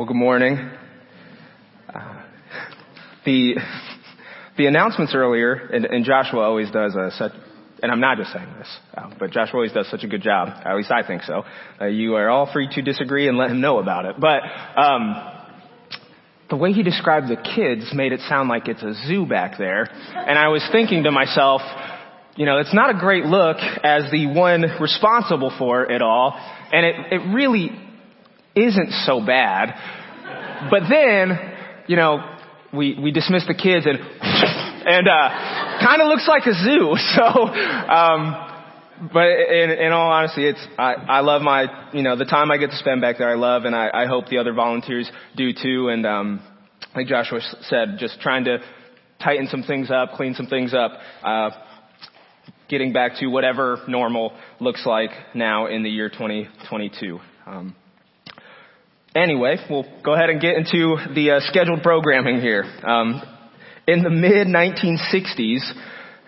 Well, good morning. Uh, the the announcements earlier, and, and Joshua always does a such, and I'm not just saying this, uh, but Joshua always does such a good job. At least I think so. Uh, you are all free to disagree and let him know about it. But um, the way he described the kids made it sound like it's a zoo back there, and I was thinking to myself, you know, it's not a great look as the one responsible for it all, and it, it really isn't so bad. But then, you know, we, we dismiss the kids and, and, uh, kind of looks like a zoo. So, um, but in, in all honesty, it's, I, I love my, you know, the time I get to spend back there I love and I, I hope the other volunteers do too. And, um, like Joshua said, just trying to tighten some things up, clean some things up, uh, getting back to whatever normal looks like now in the year 2022. Um, Anyway, we'll go ahead and get into the uh, scheduled programming here. Um, in the mid 1960s,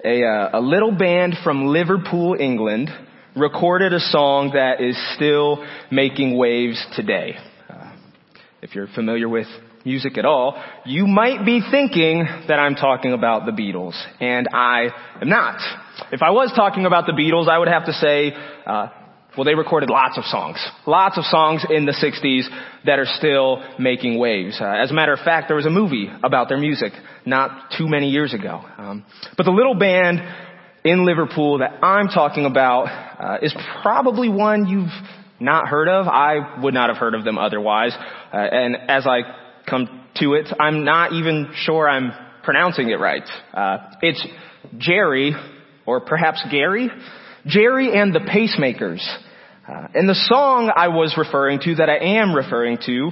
a, uh, a little band from Liverpool, England, recorded a song that is still making waves today. Uh, if you're familiar with music at all, you might be thinking that I'm talking about the Beatles, and I am not. If I was talking about the Beatles, I would have to say uh, well, they recorded lots of songs. Lots of songs in the 60s that are still making waves. Uh, as a matter of fact, there was a movie about their music not too many years ago. Um, but the little band in Liverpool that I'm talking about uh, is probably one you've not heard of. I would not have heard of them otherwise. Uh, and as I come to it, I'm not even sure I'm pronouncing it right. Uh, it's Jerry, or perhaps Gary, Gerry and the Pacemakers. Uh, and the song I was referring to, that I am referring to,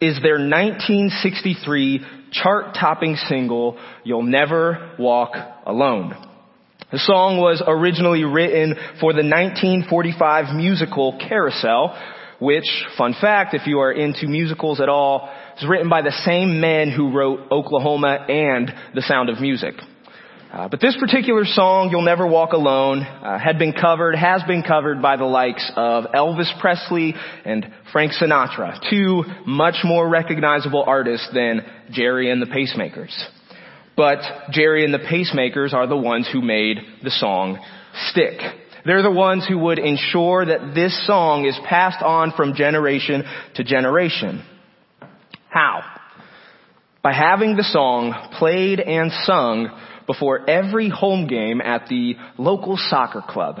is their 1963 chart-topping single, You'll Never Walk Alone. The song was originally written for the 1945 musical Carousel, which, fun fact, if you are into musicals at all, is written by the same men who wrote Oklahoma and The Sound of Music. Uh, but this particular song, You'll Never Walk Alone, uh, had been covered, has been covered by the likes of Elvis Presley and Frank Sinatra, two much more recognizable artists than Gerry and the Pacemakers. But Gerry and the Pacemakers are the ones who made the song stick. They're the ones who would ensure that this song is passed on from generation to generation. How? By having the song played and sung before every home game at the local soccer club.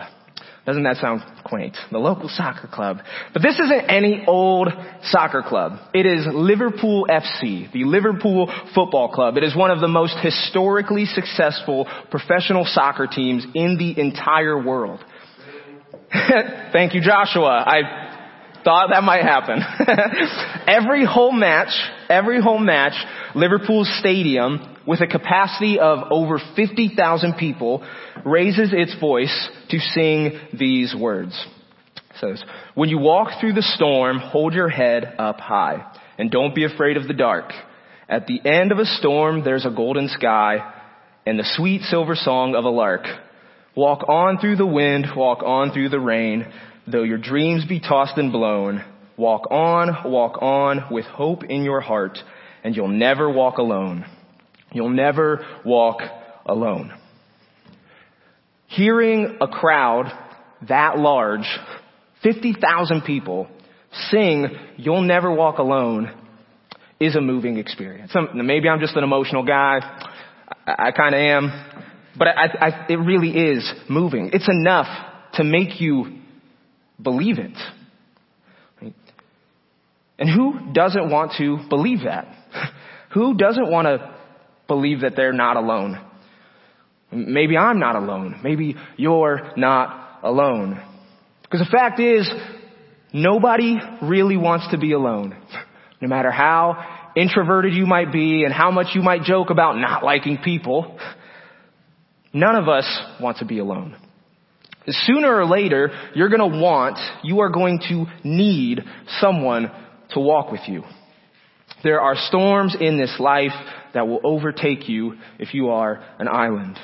Doesn't that sound quaint? The local soccer club. But this isn't any old soccer club. It is Liverpool FC, the Liverpool Football Club. It is one of the most historically successful professional soccer teams in the entire world. Thank you, Joshua. I thought that might happen. every home match, every home match, Liverpool Stadium with a capacity of over 50,000 people raises its voice to sing these words. It says, when you walk through the storm, hold your head up high and don't be afraid of the dark. At the end of a storm, there's a golden sky and the sweet silver song of a lark. Walk on through the wind, walk on through the rain, though your dreams be tossed and blown. Walk on, walk on with hope in your heart, and you'll never walk alone. You'll never walk alone. Hearing a crowd that large, 50,000 people, sing You'll Never Walk Alone is a moving experience. Maybe I'm just an emotional guy. I, I kind of am. But I, I, it really is moving. It's enough to make you believe it. And who doesn't want to believe that? Who doesn't want to believe that they're not alone. Maybe I'm not alone. Maybe you're not alone. Because the fact is, nobody really wants to be alone. No matter how introverted you might be and how much you might joke about not liking people, none of us want to be alone. Sooner or later, you're going to want, you are going to need someone to walk with you. There are storms in this life that will overtake you if you are an island.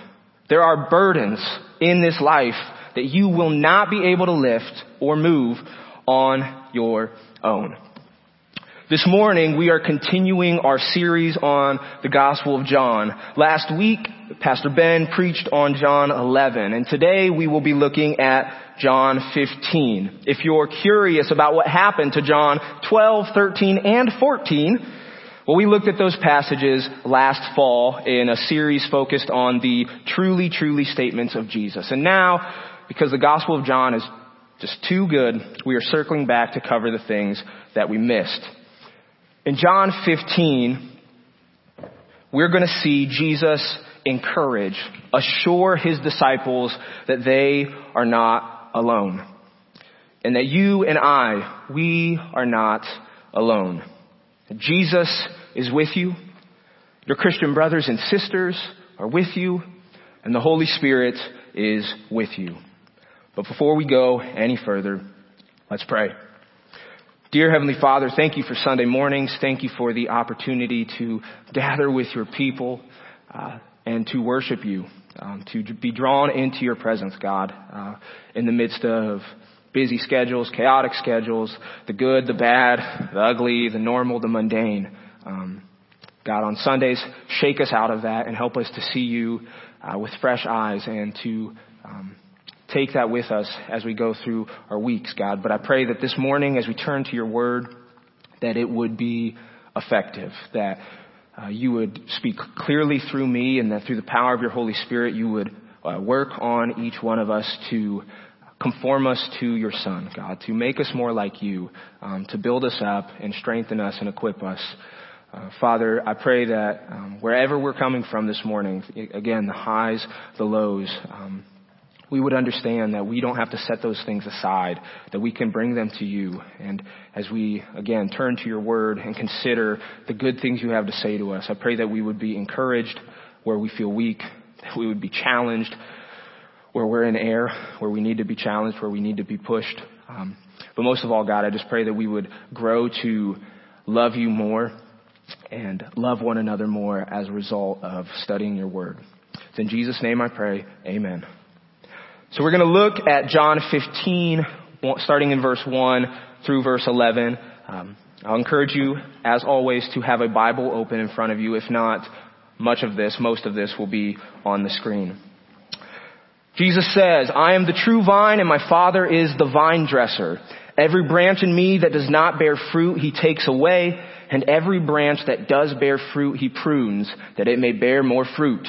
There are burdens in this life that you will not be able to lift or move on your own. This morning we are continuing our series on the Gospel of John. Last week, Pastor Ben preached on John 11 and today we will be looking at John 15. If you're curious about what happened to John 12, 13, and 14, well, we looked at those passages last fall in a series focused on the truly, truly statements of Jesus. And now, because the Gospel of John is just too good, we are circling back to cover the things that we missed. In John 15, we're going to see Jesus encourage, assure his disciples that they are not alone. And that you and I, we are not alone. Jesus is with you. Your Christian brothers and sisters are with you. And the Holy Spirit is with you. But before we go any further, let's pray. Dear Heavenly Father, thank you for Sunday mornings. Thank you for the opportunity to gather with your people uh, and to worship you, um, to be drawn into your presence, God, uh, in the midst of busy schedules, chaotic schedules, the good, the bad, the ugly, the normal, the mundane. Um, God, on Sundays, shake us out of that and help us to see you uh, with fresh eyes and to um, take that with us as we go through our weeks, God. But I pray that this morning, as we turn to your word, that it would be effective, that uh, you would speak clearly through me, and that through the power of your Holy Spirit, you would uh, work on each one of us to conform us to your Son, God, to make us more like you, um, to build us up and strengthen us and equip us. Uh, Father, I pray that um, wherever we're coming from this morning, again, the highs, the lows, um, we would understand that we don't have to set those things aside, that we can bring them to you. And as we, again, turn to your word and consider the good things you have to say to us, I pray that we would be encouraged where we feel weak, that we would be challenged where we're in error, where we need to be challenged, where we need to be pushed. Um, but most of all, God, I just pray that we would grow to love you more and love one another more as a result of studying your word. It's in Jesus' name I pray. Amen. So we're going to look at John 15, starting in verse 1 through verse 11. Um, I'll encourage you, as always, to have a Bible open in front of you. If not, much of this, most of this will be on the screen. Jesus says, I am the true vine and my Father is the vine dresser. Every branch in me that does not bear fruit, he takes away, and every branch that does bear fruit, he prunes, that it may bear more fruit.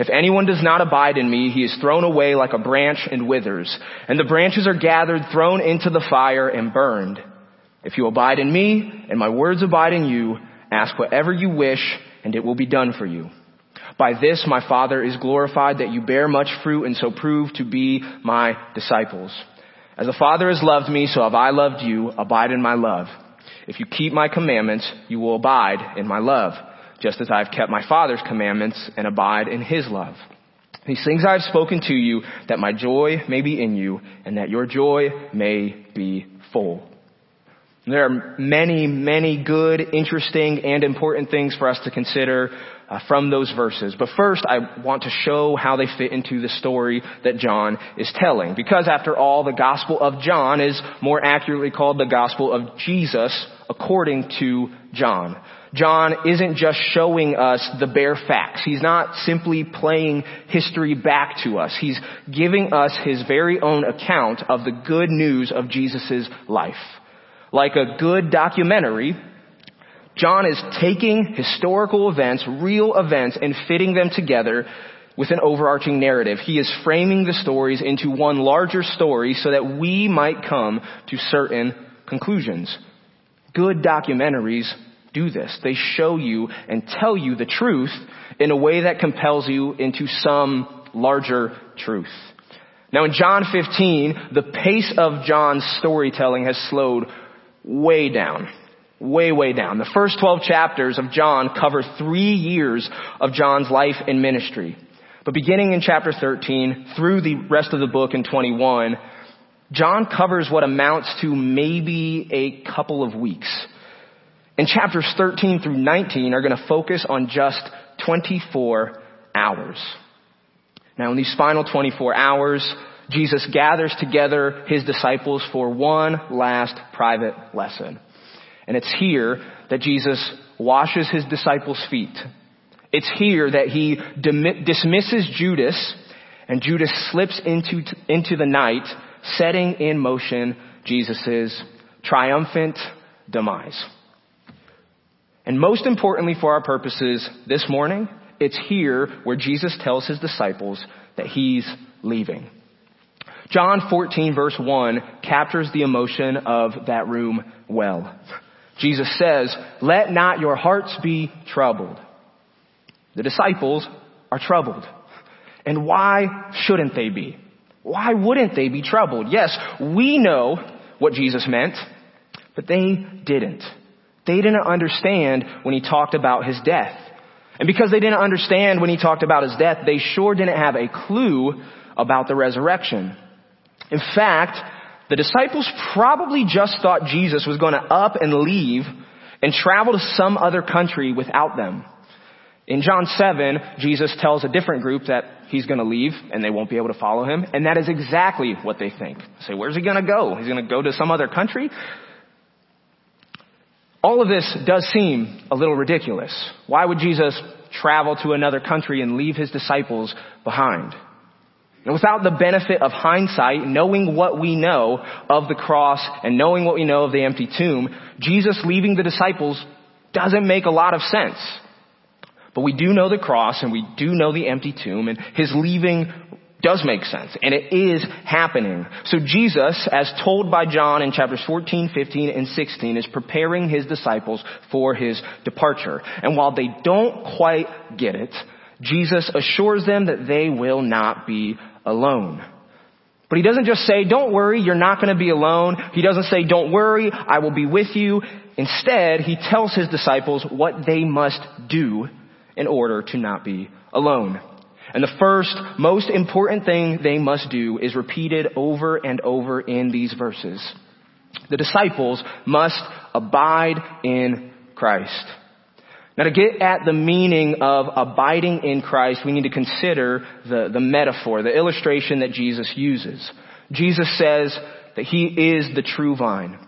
If anyone does not abide in me, he is thrown away like a branch and withers, and the branches are gathered, thrown into the fire and burned. If you abide in me, and my words abide in you, ask whatever you wish, and it will be done for you. By this my Father is glorified that you bear much fruit and so prove to be my disciples. As the Father has loved me, so have I loved you. Abide in my love. If you keep my commandments, you will abide in my love just as I have kept my Father's commandments and abide in His love. These things I have spoken to you, that my joy may be in you, and that your joy may be full. There are many, many good, interesting, and important things for us to consider uh, from those verses. But first, I want to show how they fit into the story that John is telling. Because after all, the Gospel of John is more accurately called the Gospel of Jesus according to John. John isn't just showing us the bare facts. He's not simply playing history back to us. He's giving us his very own account of the good news of Jesus' life. Like a good documentary, John is taking historical events, real events, and fitting them together with an overarching narrative. He is framing the stories into one larger story so that we might come to certain conclusions. Good documentaries do this. They show you and tell you the truth in a way that compels you into some larger truth. Now in John 15, the pace of John's storytelling has slowed way down. Way, way down. The first 12 chapters of John cover three years of John's life and ministry. But beginning in chapter 13 through the rest of the book in 21, John covers what amounts to maybe a couple of weeks. And chapters 13 through 19 are going to focus on just 24 hours. Now in these final 24 hours, Jesus gathers together his disciples for one last private lesson. And it's here that Jesus washes his disciples' feet. It's here that he dismisses Judas and Judas slips into, into the night, setting in motion Jesus' triumphant demise. And most importantly for our purposes this morning, it's here where Jesus tells his disciples that he's leaving. John 14 verse 1 captures the emotion of that room well. Jesus says, let not your hearts be troubled. The disciples are troubled. And why shouldn't they be? Why wouldn't they be troubled? Yes, we know what Jesus meant, but they didn't. They didn't understand when he talked about his death. And because they didn't understand when he talked about his death, they sure didn't have a clue about the resurrection. In fact, the disciples probably just thought Jesus was going to up and leave and travel to some other country without them. In John 7, Jesus tells a different group that he's going to leave and they won't be able to follow him. And that is exactly what they think. Say, where's he going to go? He's going to go to some other country? All of this does seem a little ridiculous. Why would Jesus travel to another country and leave his disciples behind? Without the benefit of hindsight, knowing what we know of the cross and knowing what we know of the empty tomb, Jesus leaving the disciples doesn't make a lot of sense. But we do know the cross and we do know the empty tomb and his leaving does make sense and it is happening. So Jesus, as told by John in chapters 14, 15, and 16, is preparing his disciples for his departure. And while they don't quite get it, Jesus assures them that they will not be alone. But he doesn't just say, don't worry, you're not going to be alone. He doesn't say, don't worry, I will be with you. Instead, he tells his disciples what they must do in order to not be alone. And the first, most important thing they must do is repeated over and over in these verses. The disciples must abide in Christ. Now to get at the meaning of abiding in Christ, we need to consider the, the metaphor, the illustration that Jesus uses. Jesus says that He is the true vine.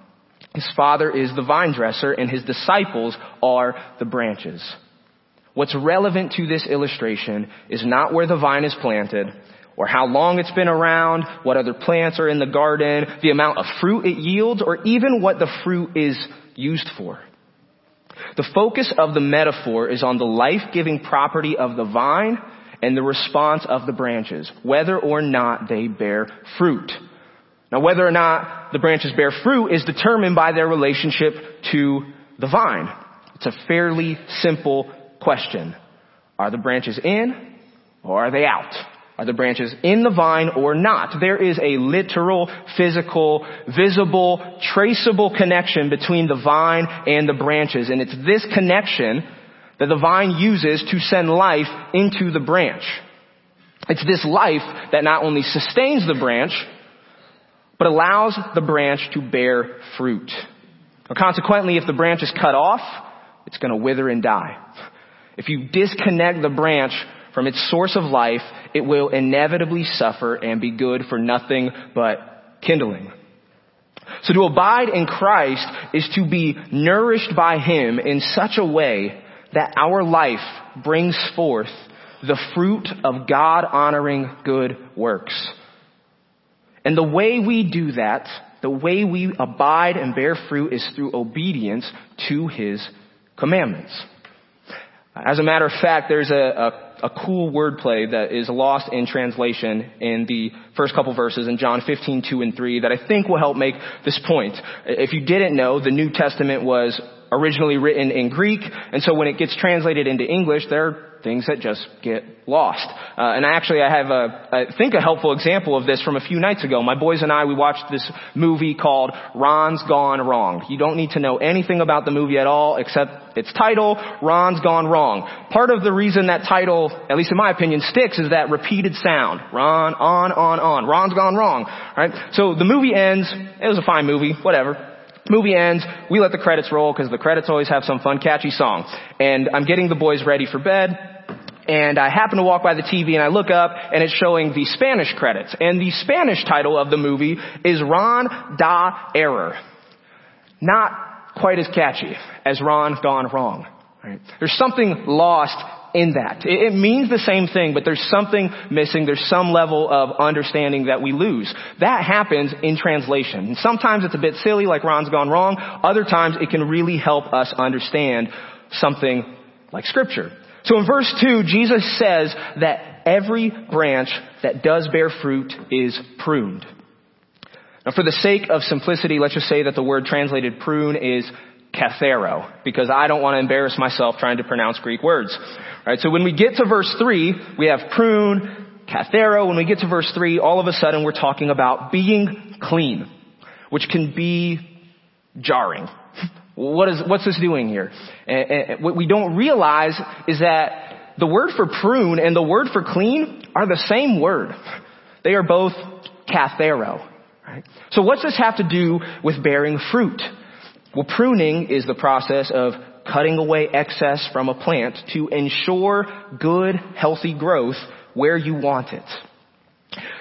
His Father is the vine dresser and His disciples are the branches. What's relevant to this illustration is not where the vine is planted, or how long it's been around, what other plants are in the garden, the amount of fruit it yields, or even what the fruit is used for. The focus of the metaphor is on the life-giving property of the vine and the response of the branches, whether or not they bear fruit. Now whether or not the branches bear fruit is determined by their relationship to the vine. It's a fairly simple question. Are the branches in or are they out? Are the branches in the vine or not? There is a literal, physical, visible, traceable connection between the vine and the branches. And it's this connection that the vine uses to send life into the branch. It's this life that not only sustains the branch, but allows the branch to bear fruit. Now, consequently, if the branch is cut off, it's going to wither and die. If you disconnect the branch from its source of life, it will inevitably suffer and be good for nothing but kindling. So to abide in Christ is to be nourished by Him in such a way that our life brings forth the fruit of God honoring good works. And the way we do that, the way we abide and bear fruit is through obedience to His commandments. As a matter of fact, there's a, a, a cool wordplay that is lost in translation in the first couple verses in John 15, 2 and 3 that I think will help make this point. If you didn't know, the New Testament was originally written in Greek, and so when it gets translated into English, there are things that just get lost. Uh, and actually, I have a, I think a helpful example of this from a few nights ago. My boys and I, we watched this movie called Ron's Gone Wrong. You don't need to know anything about the movie at all except its title, Ron's Gone Wrong. Part of the reason that title, at least in my opinion, sticks is that repeated sound. Ron, on, on, on. Ron's gone wrong. Right? So the movie ends. It was a fine movie. Whatever. Movie ends, we let the credits roll because the credits always have some fun catchy song. And I'm getting the boys ready for bed, and I happen to walk by the TV and I look up and it's showing the Spanish credits. And the Spanish title of the movie is Ron da Error. Not quite as catchy as Ron Gone Wrong. Right? There's something lost in that. It means the same thing, but there's something missing. There's some level of understanding that we lose. That happens in translation. And sometimes it's a bit silly, like Ron's gone wrong. Other times it can really help us understand something like scripture. So in verse 2, Jesus says that every branch that does bear fruit is pruned. Now for the sake of simplicity, let's just say that the word translated prune is kathero, because I don't want to embarrass myself trying to pronounce Greek words. Right, so when we get to verse 3, we have prune, kathero. When we get to verse 3, all of a sudden we're talking about being clean, which can be jarring. What is, what's this doing here? And, and what we don't realize is that the word for prune and the word for clean are the same word. They are both kathero. Right? So what's this have to do with bearing fruit? Well, pruning is the process of cutting away excess from a plant to ensure good, healthy growth where you want it.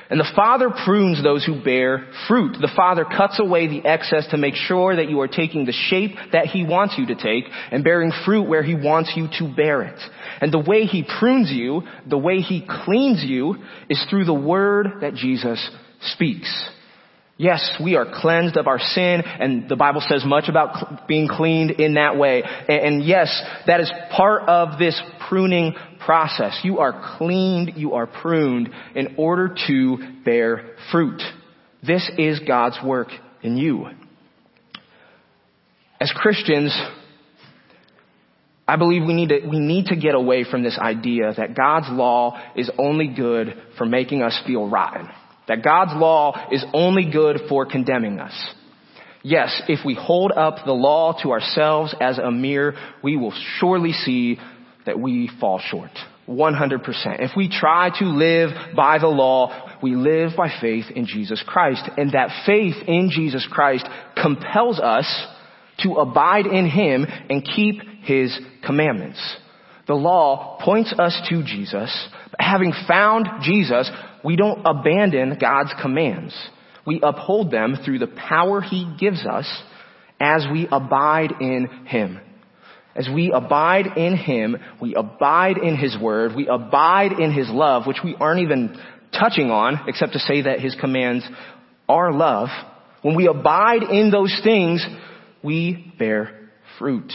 And the Father prunes those who bear fruit. The Father cuts away the excess to make sure that you are taking the shape that He wants you to take and bearing fruit where He wants you to bear it. And the way He prunes you, the way He cleans you, is through the Word that Jesus speaks. Yes, we are cleansed of our sin, and the Bible says much about being cleaned in that way. And, and, yes, that is part of this pruning process. You are cleaned, you are pruned in order to bear fruit. This is God's work in you. As Christians, I believe we need to, we need to get away from this idea that God's law is only good for making us feel rotten. That God's law is only good for condemning us. Yes, if we hold up the law to ourselves as a mirror, we will surely see that we fall short. 100%. If we try to live by the law, we live by faith in Jesus Christ. And that faith in Jesus Christ compels us to abide in Him and keep His commandments. The law points us to Jesus. But having found Jesus, we don't abandon God's commands. We uphold them through the power He gives us as we abide in Him. As we abide in Him, we abide in His Word, we abide in His love, which we aren't even touching on, except to say that His commands are love. When we abide in those things, we bear fruit.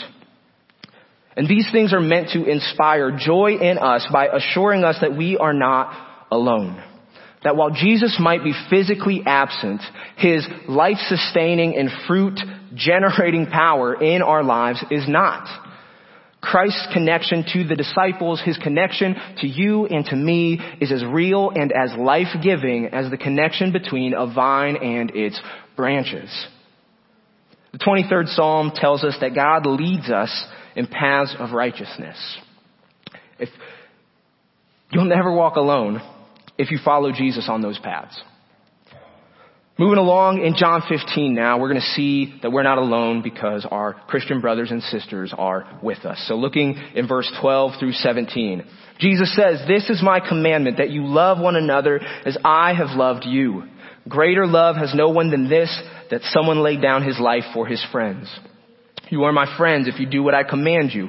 And these things are meant to inspire joy in us by assuring us that we are not alone that while Jesus might be physically absent, His life-sustaining and fruit-generating power in our lives is not. Christ's connection to the disciples, His connection to you and to me is as real and as life-giving as the connection between a vine and its branches. The 23rd Psalm tells us that God leads us in paths of righteousness. If you'll never walk alone, if you follow Jesus on those paths. Moving along in John 15 now, we're going to see that we're not alone because our Christian brothers and sisters are with us. So looking in verse 12 through 17, Jesus says, This is my commandment that you love one another as I have loved you. Greater love has no one than this, that someone laid down his life for his friends. You are my friends if you do what I command you.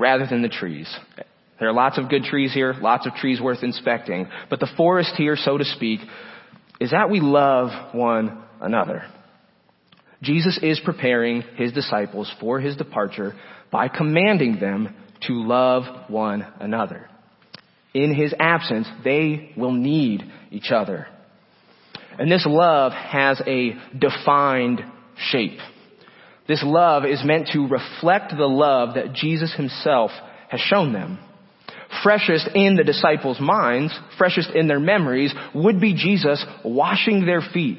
rather than the trees. There are lots of good trees here, lots of trees worth inspecting, but the forest here, so to speak, is that we love one another. Jesus is preparing his disciples for his departure by commanding them to love one another. In his absence, they will need each other. And this love has a defined shape. This love is meant to reflect the love that Jesus himself has shown them. Freshest in the disciples' minds, freshest in their memories, would be Jesus washing their feet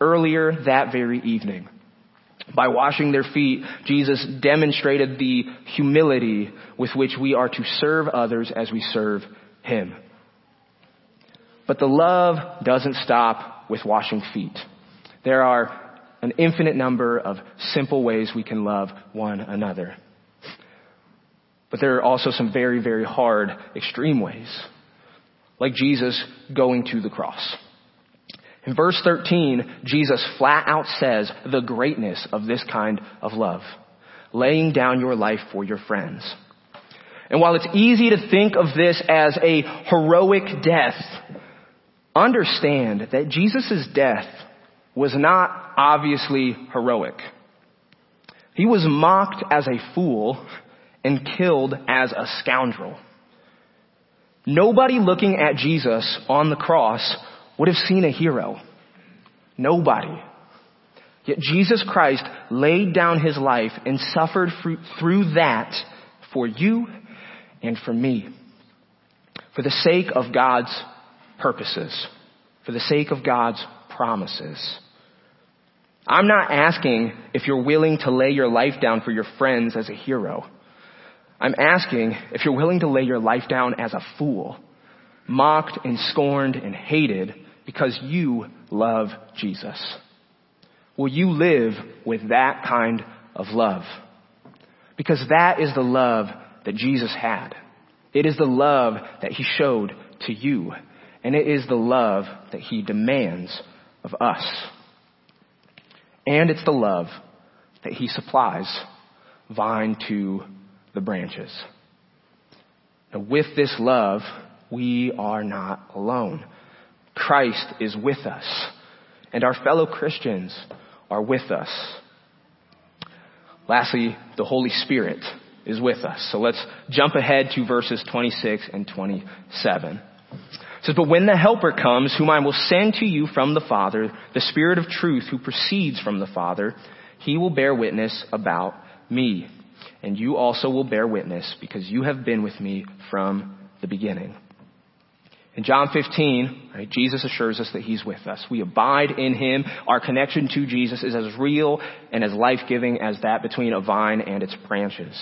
earlier that very evening. By washing their feet, Jesus demonstrated the humility with which we are to serve others as we serve Him. But the love doesn't stop with washing feet. There are an infinite number of simple ways we can love one another. But there are also some very, very hard, extreme ways. Like Jesus going to the cross. In verse 13, Jesus flat out says the greatness of this kind of love. Laying down your life for your friends. And while it's easy to think of this as a heroic death, understand that Jesus' death was not obviously heroic. He was mocked as a fool and killed as a scoundrel. Nobody looking at Jesus on the cross would have seen a hero. Nobody. Yet Jesus Christ laid down his life and suffered through that for you and for me. For the sake of God's purposes. For the sake of God's promises. I'm not asking if you're willing to lay your life down for your friends as a hero. I'm asking if you're willing to lay your life down as a fool, mocked and scorned and hated because you love Jesus? Will you live with that kind of love? Because that is the love that Jesus had. It is the love that he showed to you. And it is the love that he demands of us. And it's the love that he supplies vine to the branches. Now, with this love, we are not alone. Christ is with us, and our fellow Christians are with us. Lastly, the Holy Spirit is with us. So let's jump ahead to verses 26 and 27. It says, But when the Helper comes, whom I will send to you from the Father, the Spirit of truth who proceeds from the Father, he will bear witness about me. And you also will bear witness because you have been with me from the beginning. In John 15, right, Jesus assures us that He's with us. We abide in Him. Our connection to Jesus is as real and as life-giving as that between a vine and its branches.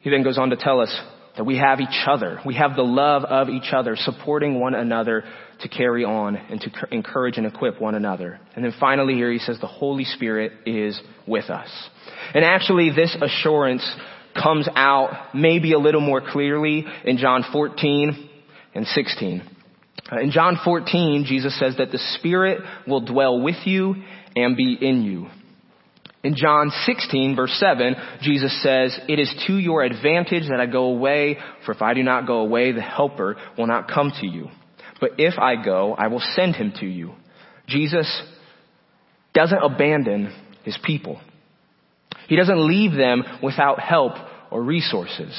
He then goes on to tell us that we have each other. We have the love of each other, supporting one another to carry on and to encourage and equip one another. And then finally here he says the Holy Spirit is with us. And actually this assurance comes out maybe a little more clearly in John 14 and 16. Uh, in John 14, Jesus says that the Spirit will dwell with you and be in you. In John 16 verse 7, Jesus says, It is to your advantage that I go away, for if I do not go away, the Helper will not come to you. But if I go, I will send him to you. Jesus doesn't abandon his people. He doesn't leave them without help or resources.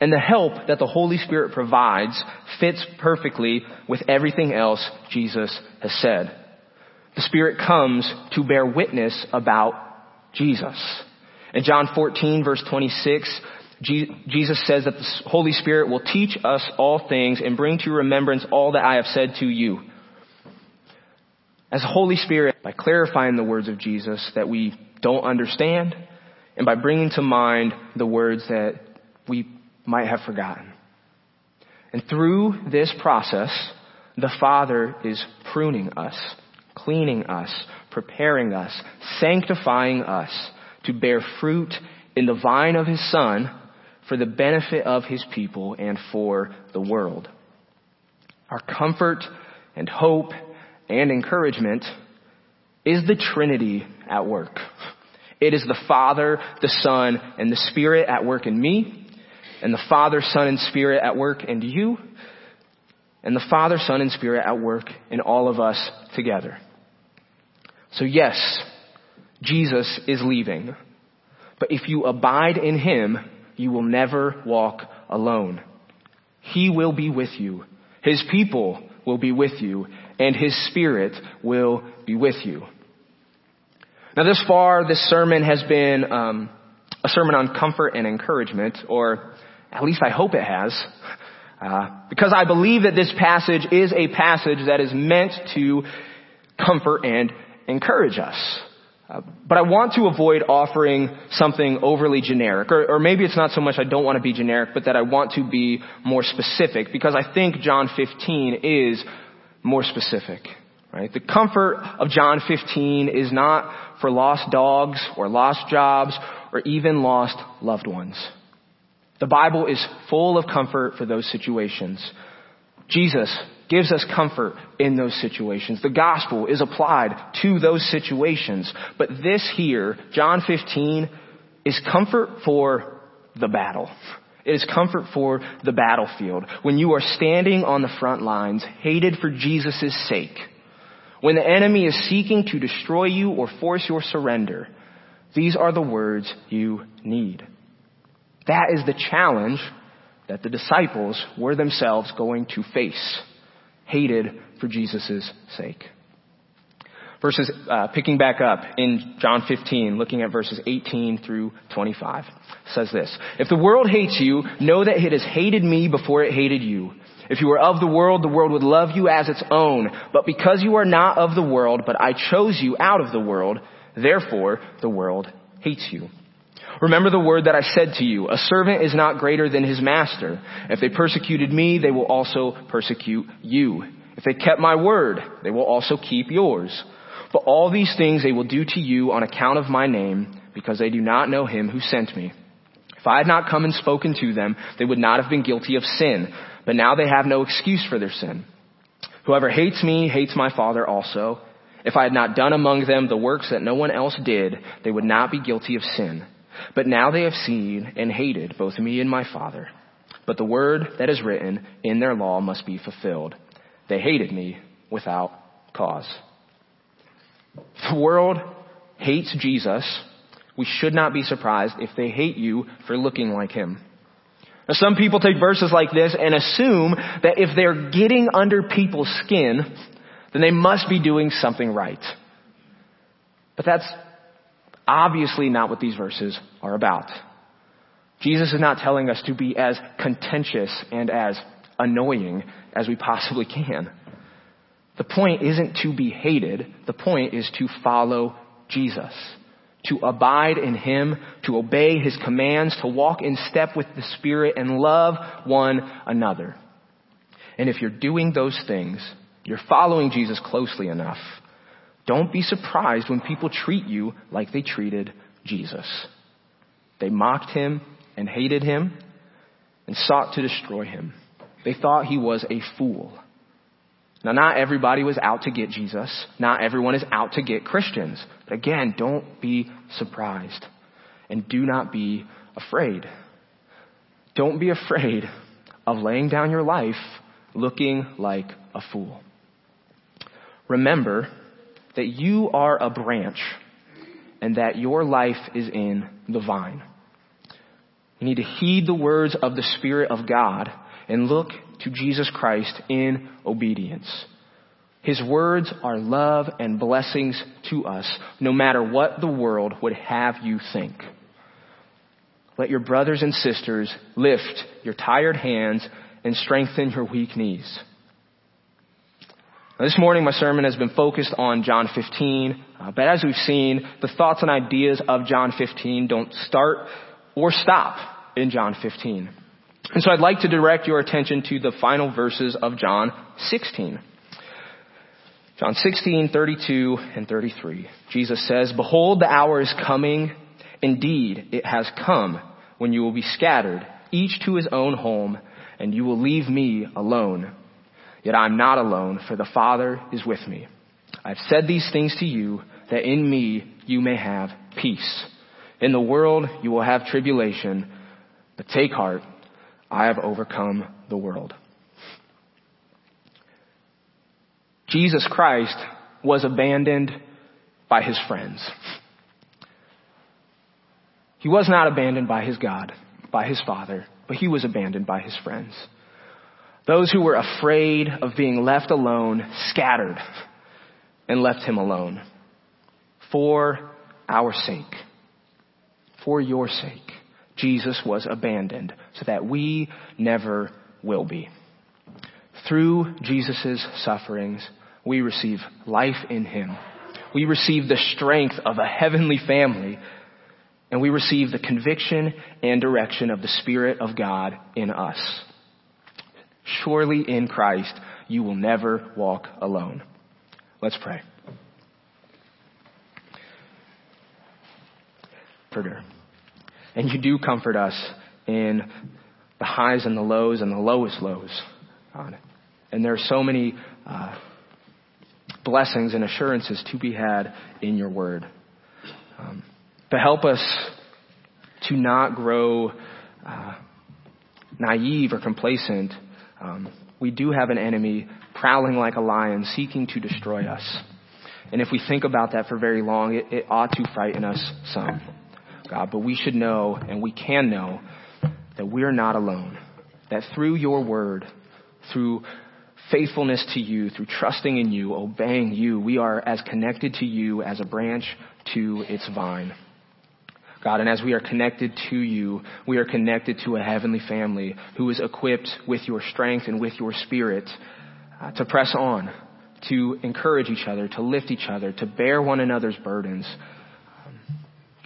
And the help that the Holy Spirit provides fits perfectly with everything else Jesus has said. The Spirit comes to bear witness about Jesus. In John 14 verse 26, Jesus says that the Holy Spirit will teach us all things and bring to remembrance all that I have said to you. As the Holy Spirit, by clarifying the words of Jesus that we don't understand, and by bringing to mind the words that we might have forgotten. And through this process, the Father is pruning us, cleaning us, preparing us, sanctifying us to bear fruit in the vine of His Son for the benefit of His people and for the world. Our comfort and hope and encouragement is the Trinity at work. It is the Father, the Son, and the Spirit at work in me, and the Father, Son, and Spirit at work in you, and the Father, Son, and Spirit at work in all of us together. So yes, Jesus is leaving. But if you abide in Him, you will never walk alone. He will be with you. His people will be with you and His Spirit will be with you. Now this far, this sermon has been um, a sermon on comfort and encouragement, or at least I hope it has. Uh, because I believe that this passage is a passage that is meant to comfort and encourage us. Uh, but I want to avoid offering something overly generic, or, or maybe it's not so much I don't want to be generic, but that I want to be more specific, because I think John 15 is more specific. Right? The comfort of John 15 is not for lost dogs or lost jobs or even lost loved ones. The Bible is full of comfort for those situations. Jesus gives us comfort in those situations. The gospel is applied to those situations. But this here, John 15, is comfort for the battle. It is comfort for the battlefield. When you are standing on the front lines, hated for Jesus' sake. When the enemy is seeking to destroy you or force your surrender. These are the words you need. That is the challenge that the disciples were themselves going to face, hated for Jesus' sake. Verses, uh, picking back up in John 15, looking at verses 18 through 25, says this. If the world hates you, know that it has hated me before it hated you. If you were of the world, the world would love you as its own. But because you are not of the world, but I chose you out of the world, therefore the world hates you. Remember the word that I said to you, a servant is not greater than his master. If they persecuted me, they will also persecute you. If they kept my word, they will also keep yours. But all these things they will do to you on account of my name, because they do not know him who sent me. If I had not come and spoken to them, they would not have been guilty of sin. But now they have no excuse for their sin. Whoever hates me hates my Father also. If I had not done among them the works that no one else did, they would not be guilty of sin. But now they have seen and hated both me and my Father. But the word that is written in their law must be fulfilled. They hated me without cause. The world hates Jesus. We should not be surprised if they hate you for looking like him. Now, some people take verses like this and assume that if they're getting under people's skin, then they must be doing something right. But that's obviously not what these verses are about. Jesus is not telling us to be as contentious and as annoying as we possibly can. The point isn't to be hated. The point is to follow Jesus. To abide in Him, to obey His commands, to walk in step with the Spirit and love one another. And if you're doing those things, you're following Jesus closely enough, don't be surprised when people treat you like they treated Jesus. They mocked Him and hated Him and sought to destroy Him. They thought He was a fool. Now, not everybody was out to get Jesus. Not everyone is out to get Christians. But again, don't be surprised. And do not be afraid. Don't be afraid of laying down your life looking like a fool. Remember that you are a branch and that your life is in the vine. You need to heed the words of the Spirit of God and look to Jesus Christ in obedience. His words are love and blessings to us, no matter what the world would have you think. Let your brothers and sisters lift your tired hands and strengthen your weak knees. Now, this morning my sermon has been focused on John 15, uh, but as we've seen, the thoughts and ideas of John 15 don't start or stop in John 15. And so I'd like to direct your attention to the final verses of John 16. John 16, 32 and 33. Jesus says, Behold, the hour is coming. Indeed, it has come when you will be scattered, each to his own home, and you will leave me alone. Yet I am not alone, for the Father is with me. I've said these things to you, that in me you may have peace. In the world you will have tribulation, but take heart, I have overcome the world. Jesus Christ was abandoned by his friends. He was not abandoned by his God, by his Father, but he was abandoned by his friends. Those who were afraid of being left alone scattered and left him alone for our sake. For your sake. Jesus was abandoned so that we never will be. Through Jesus' sufferings, we receive life in Him. We receive the strength of a heavenly family and we receive the conviction and direction of the Spirit of God in us. Surely in Christ, you will never walk alone. Let's pray. Comforter. And you do comfort us in the highs and the lows and the lowest lows. God. And there are so many uh, blessings and assurances to be had in your word. Um, but help us to not grow uh, naive or complacent. Um, we do have an enemy prowling like a lion, seeking to destroy us. And if we think about that for very long, it, it ought to frighten us some. God, but we should know and we can know that we're not alone. That through your word, through faithfulness to you, through trusting in you, obeying you, we are as connected to you as a branch to its vine. God, and as we are connected to you, we are connected to a heavenly family who is equipped with your strength and with your spirit uh, to press on, to encourage each other, to lift each other, to bear one another's burdens. Um,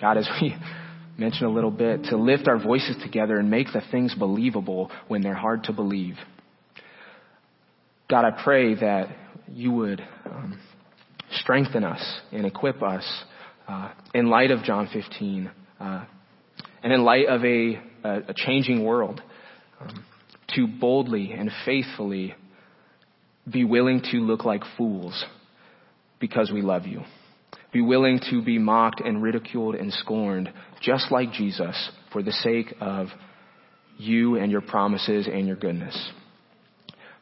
God, as we mentioned a little bit, to lift our voices together and make the things believable when they're hard to believe. God, I pray that you would um, strengthen us and equip us uh, in light of John 15 uh, and in light of a, a, changing world um, to boldly and faithfully be willing to look like fools because we love you. Be willing to be mocked and ridiculed and scorned just like Jesus for the sake of you and your promises and your goodness.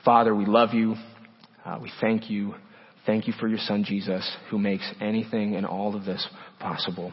Father, we love you. Uh, we thank you. Thank you for your son Jesus who makes anything and all of this possible.